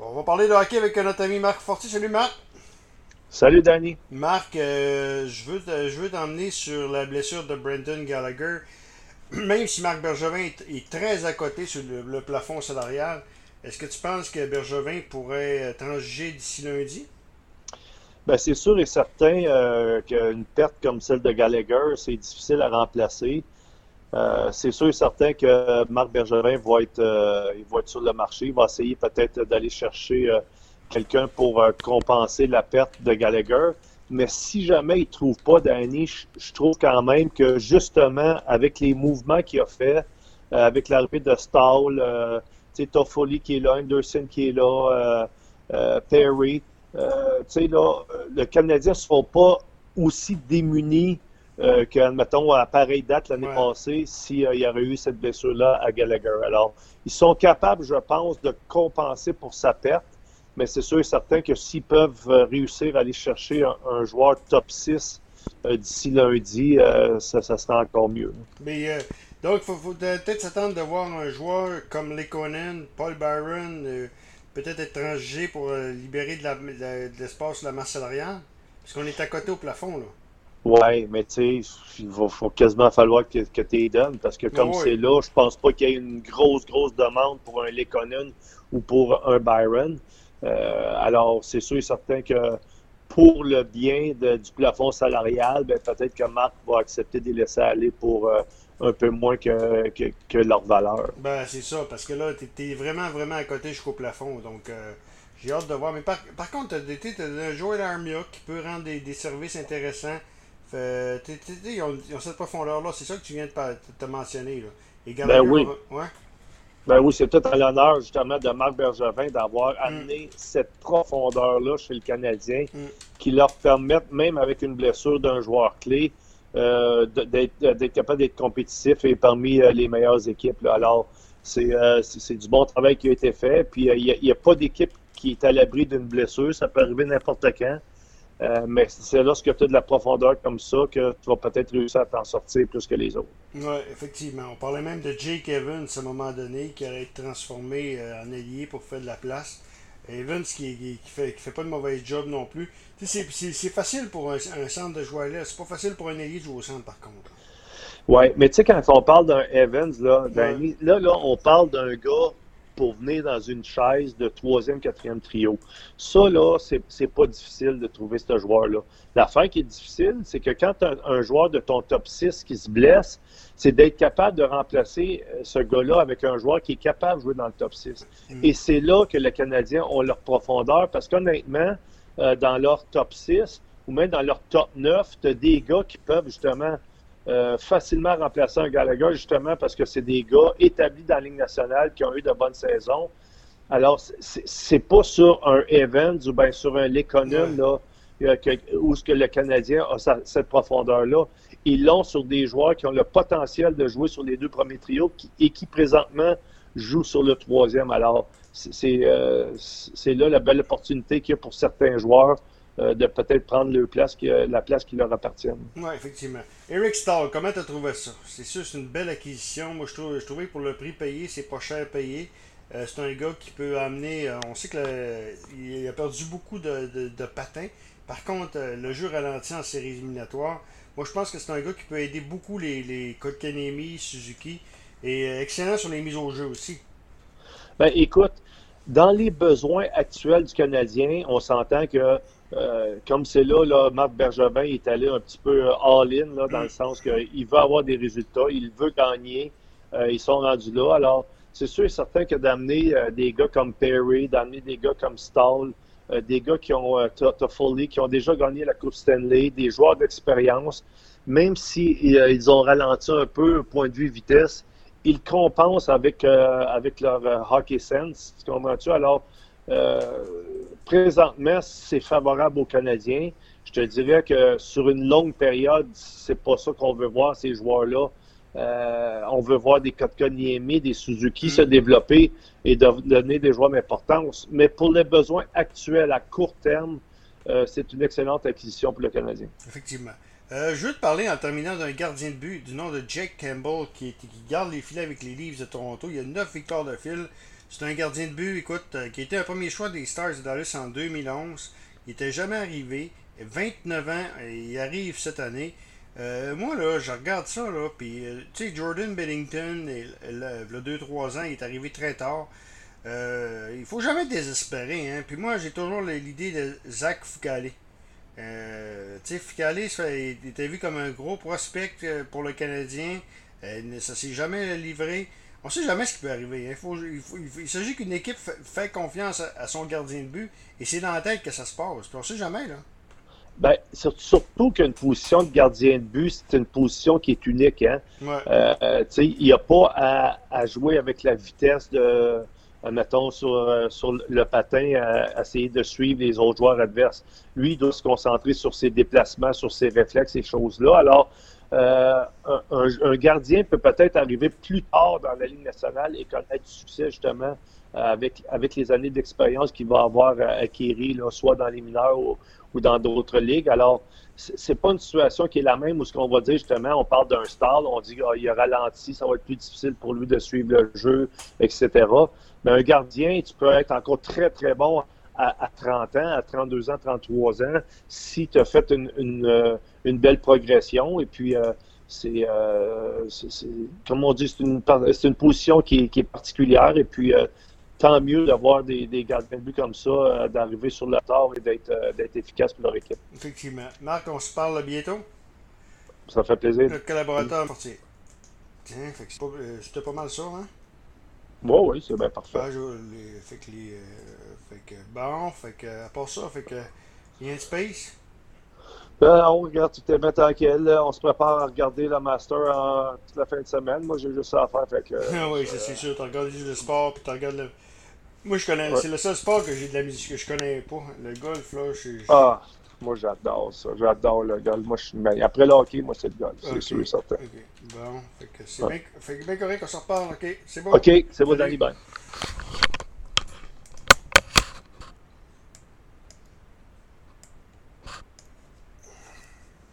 On va parler de hockey avec notre ami Marc Forti. Salut Marc. Salut Danny. Marc, euh, je veux, je veux t'emmener sur la blessure de Brendan Gallagher. Même si Marc Bergevin est, très à côté sur le, plafond salarial, est-ce que tu penses que Bergevin pourrait transiger d'ici lundi? Ben, c'est sûr et certain euh, qu'une perte comme celle de Gallagher, c'est difficile à remplacer. Euh, c'est sûr et certain que Marc Bergevin va être, euh, il va être sur le marché. Il va essayer peut-être d'aller chercher euh, quelqu'un pour compenser la perte de Gallagher. Mais si jamais il ne trouve pas Danny, je, trouve quand même que justement, avec les mouvements qu'il a fait, avec l'arrivée de Stahl, euh, Toffoli qui est là, Anderson qui est là, Perry, là, le Canadien ne sera pas aussi démuni euh, qu'admettons, à pareille date l'année passée, s'il y aurait eu cette blessure-là à Gallagher. Alors, ils sont capables, je pense, de compenser pour sa perte, mais c'est sûr et certain que s'ils peuvent euh, réussir à aller chercher un, joueur top 6 euh, d'ici lundi, ça, ça sera encore mieux. Mais donc, il faut, peut-être s'attendre de voir un joueur comme Lekonen, Paul Byron, peut-être étranger pour libérer de l'espace de, la masse salariale, parce qu'on est à côté au plafond, là. Oui, mais tu sais, il va faut quasiment falloir que, que tu les donnes parce que comme c'est là, je pense pas qu'il y ait une grosse, grosse demande pour un Lekonen ou pour un Byron. Euh, alors, c'est sûr et certain que pour le bien du plafond salarial, ben, peut-être que Marc va accepter de les laisser aller pour euh, un peu moins que, que, leur valeur. Ben, c'est ça, parce que là, tu es, vraiment, vraiment à côté jusqu'au plafond. Donc, euh, j'ai hâte de voir. Mais par, par contre, tu as, un Joel Armia qui peut rendre des, des services intéressants fait, ils, ont, cette profondeur-là. C'est ça que tu viens de te mentionner. Là. ben oui. Ouais? Ben oui, c'est tout à l'honneur justement de Marc Bergevin d'avoir mm. amené cette profondeur-là chez le Canadien mm. qui leur permet, même avec une blessure d'un joueur clé, euh, d'être capable d'être compétitif et parmi euh, les meilleures équipes. Alors, euh, c'est du bon travail qui a été fait. Puis, il n'y a, a, pas d'équipe qui est à l'abri d'une blessure. Ça peut arriver n'importe quand. Euh, mais c'est lorsque tu as de la profondeur comme ça que tu vas peut-être réussir à t'en sortir plus que les autres. Oui, effectivement. On parlait même de Jake Evans à un moment donné qui aurait été transformé euh, en allié pour faire de la place. Evans qui, qui, fait, qui fait pas de mauvais job non plus. C'est facile pour un, centre de joueur là. C'est pas facile pour un allié de jouer au centre par contre. Oui, mais tu sais, quand on parle d'un Evans, là, là, là, on parle d'un gars pour venir dans une chaise de troisième, quatrième trio. Ça, là, c'est pas difficile de trouver ce joueur-là. L'affaire qui est difficile, c'est que quand as un joueur de ton top 6 qui se blesse, c'est d'être capable de remplacer euh, ce gars-là avec un joueur qui est capable de jouer dans le top 6. Mm. Et c'est là que les Canadiens ont leur profondeur parce qu'honnêtement, euh, dans leur top 6 ou même dans leur top 9, tu as des gars qui peuvent justement euh, facilement remplacer un Gallagher, justement parce que c'est des gars établis dans la Ligue nationale qui ont eu de bonnes saisons. Alors, c'est pas sur un Evans ou bien sur un Lekonen, là, euh, où ce que le Canadien a cette profondeur-là. Ils l'ont sur des joueurs qui ont le potentiel de jouer sur les deux premiers trios et qui présentement jouent sur le troisième. Alors, c'est euh, là la belle opportunité qu'il y a pour certains joueurs euh, de peut-être prendre leur place la place qui leur appartient. Oui, effectivement. Eric Stahl, comment tu as trouvé ça? C'est sûr, c'est une belle acquisition. Moi, je, trouve, je trouvais que pour le prix payé, c'est pas cher payé. Euh, c'est un gars qui peut amener. Euh, on sait qu'il a perdu beaucoup de, patins. Par contre, le jeu ralenti en séries éliminatoires. Moi, je pense que c'est un gars qui peut aider beaucoup les, les Kotkanemi, Suzuki. Et excellent sur les mises au jeu aussi. Ben, écoute, dans les besoins actuels du Canadien, on s'entend que euh, comme c'est là, là, Marc Bergevin est allé un petit peu euh, all-in, dans le sens qu'il veut avoir des résultats, il veut gagner, euh, ils sont rendus là. Alors, c'est sûr et certain que d'amener des gars comme Perry, d'amener des gars comme Stahl, des gars qui ont Toffoli, qui ont déjà gagné la Coupe Stanley, des joueurs d'expérience, même si, ils ont ralenti un peu au point de vue vitesse, ils compensent avec, avec leur hockey sense. Tu comprends-tu? Alors, euh, présentement, c'est favorable aux Canadiens. Je te dirais que sur une longue période, c'est pas ça qu'on veut voir, ces joueurs-là. Euh, on veut voir des Kotkaniemi, des Suzuki se mm. développer et donner des joueurs d'importance. Mais pour les besoins actuels à court terme, euh, c'est une excellente acquisition pour le Canadien. Effectivement. je veux te parler en terminant d'un gardien de but du nom de Jake Campbell qui, qui garde les filets avec les Leafs de Toronto. Il y a neuf victoires de fil. C'est un gardien de but, écoute, qui était un premier choix des Stars de Dallas en 2011. Il n'était jamais arrivé. 29 ans, il arrive cette année. moi, là, je regarde ça, là, puis, tu sais, Jordan Bennington, il, a 2-3 ans, il est arrivé très tard. Euh, il faut jamais désespérer. Hein. Puis moi, j'ai toujours l'idée de Zach Foucalé. Euh, tu sais, Foucalé, il était vu comme un gros prospect euh, pour le Canadien. Euh, ça s'est jamais livré. On sait jamais ce qui peut arriver. Hein. Il, s'agit qu'une équipe fait confiance à, son gardien de but et c'est dans la tête que ça se passe. Puis on sait jamais. là. Ben, surtout qu'une position de gardien de but, c'est une position qui est unique. Hein? Ouais. il n'y a pas à, à, jouer avec la vitesse de, euh, mettons, sur, euh, sur le patin, à, essayer de suivre les autres joueurs adverses. Lui, il doit se concentrer sur ses déplacements, sur ses réflexes, ces choses-là. Alors, euh, un, gardien peut peut-être arriver plus tard dans la Ligue nationale et connaître du succès, justement, avec, avec les années d'expérience qu'il va avoir acquéri, là, soit dans les mineurs ou, ou dans d'autres ligues. Alors, c'est pas une situation qui est la même où ce qu'on va dire justement, on parle d'un stall, on dit qu'il ah, a ralenti, ça va être plus difficile pour lui de suivre le jeu, etc. Mais un gardien, tu peux être encore très, très bon à, 30 ans, à 32 ans, 33 ans, si tu as fait une, une, euh, une, belle progression. Et puis, euh, euh, c'est, comme on dit, c'est une, une position qui, qui, est particulière. Et puis, tant mieux d'avoir des, des gardiens de but comme ça, euh, d'arriver sur le tard et d'être euh, d'être efficace pour leur équipe. Effectivement. Marc, on se parle bientôt? Ça fait plaisir. Notre collaborateur Tiens, euh, c'était pas, mal ça, hein? Oui, oui, c'est bien parfait. Ah, fait que les, fait que, bon, fait que, à part ça, fait que, il y a un space? Ben, on regarde est bien tranquille. On se prépare à regarder le Master en, toute la fin de semaine. Moi, j'ai juste ça à faire. Fait que, ah oui, c'est sûr. Tu regardes juste le sport, puis tu regardes le, moi, je connais. C'est le seul sport que j'ai de la musique que je connais pas. Le golf, là, je. Ah, moi, j'adore ça. J'adore le golf. Moi, je suis Après le hockey, moi, c'est le golf. C'est sûr et certain. OK. Bon. Fait que c'est bien, bien correct qu'on s'en reparle. OK? C'est bon. OK. C'est bon, Danny. Bye.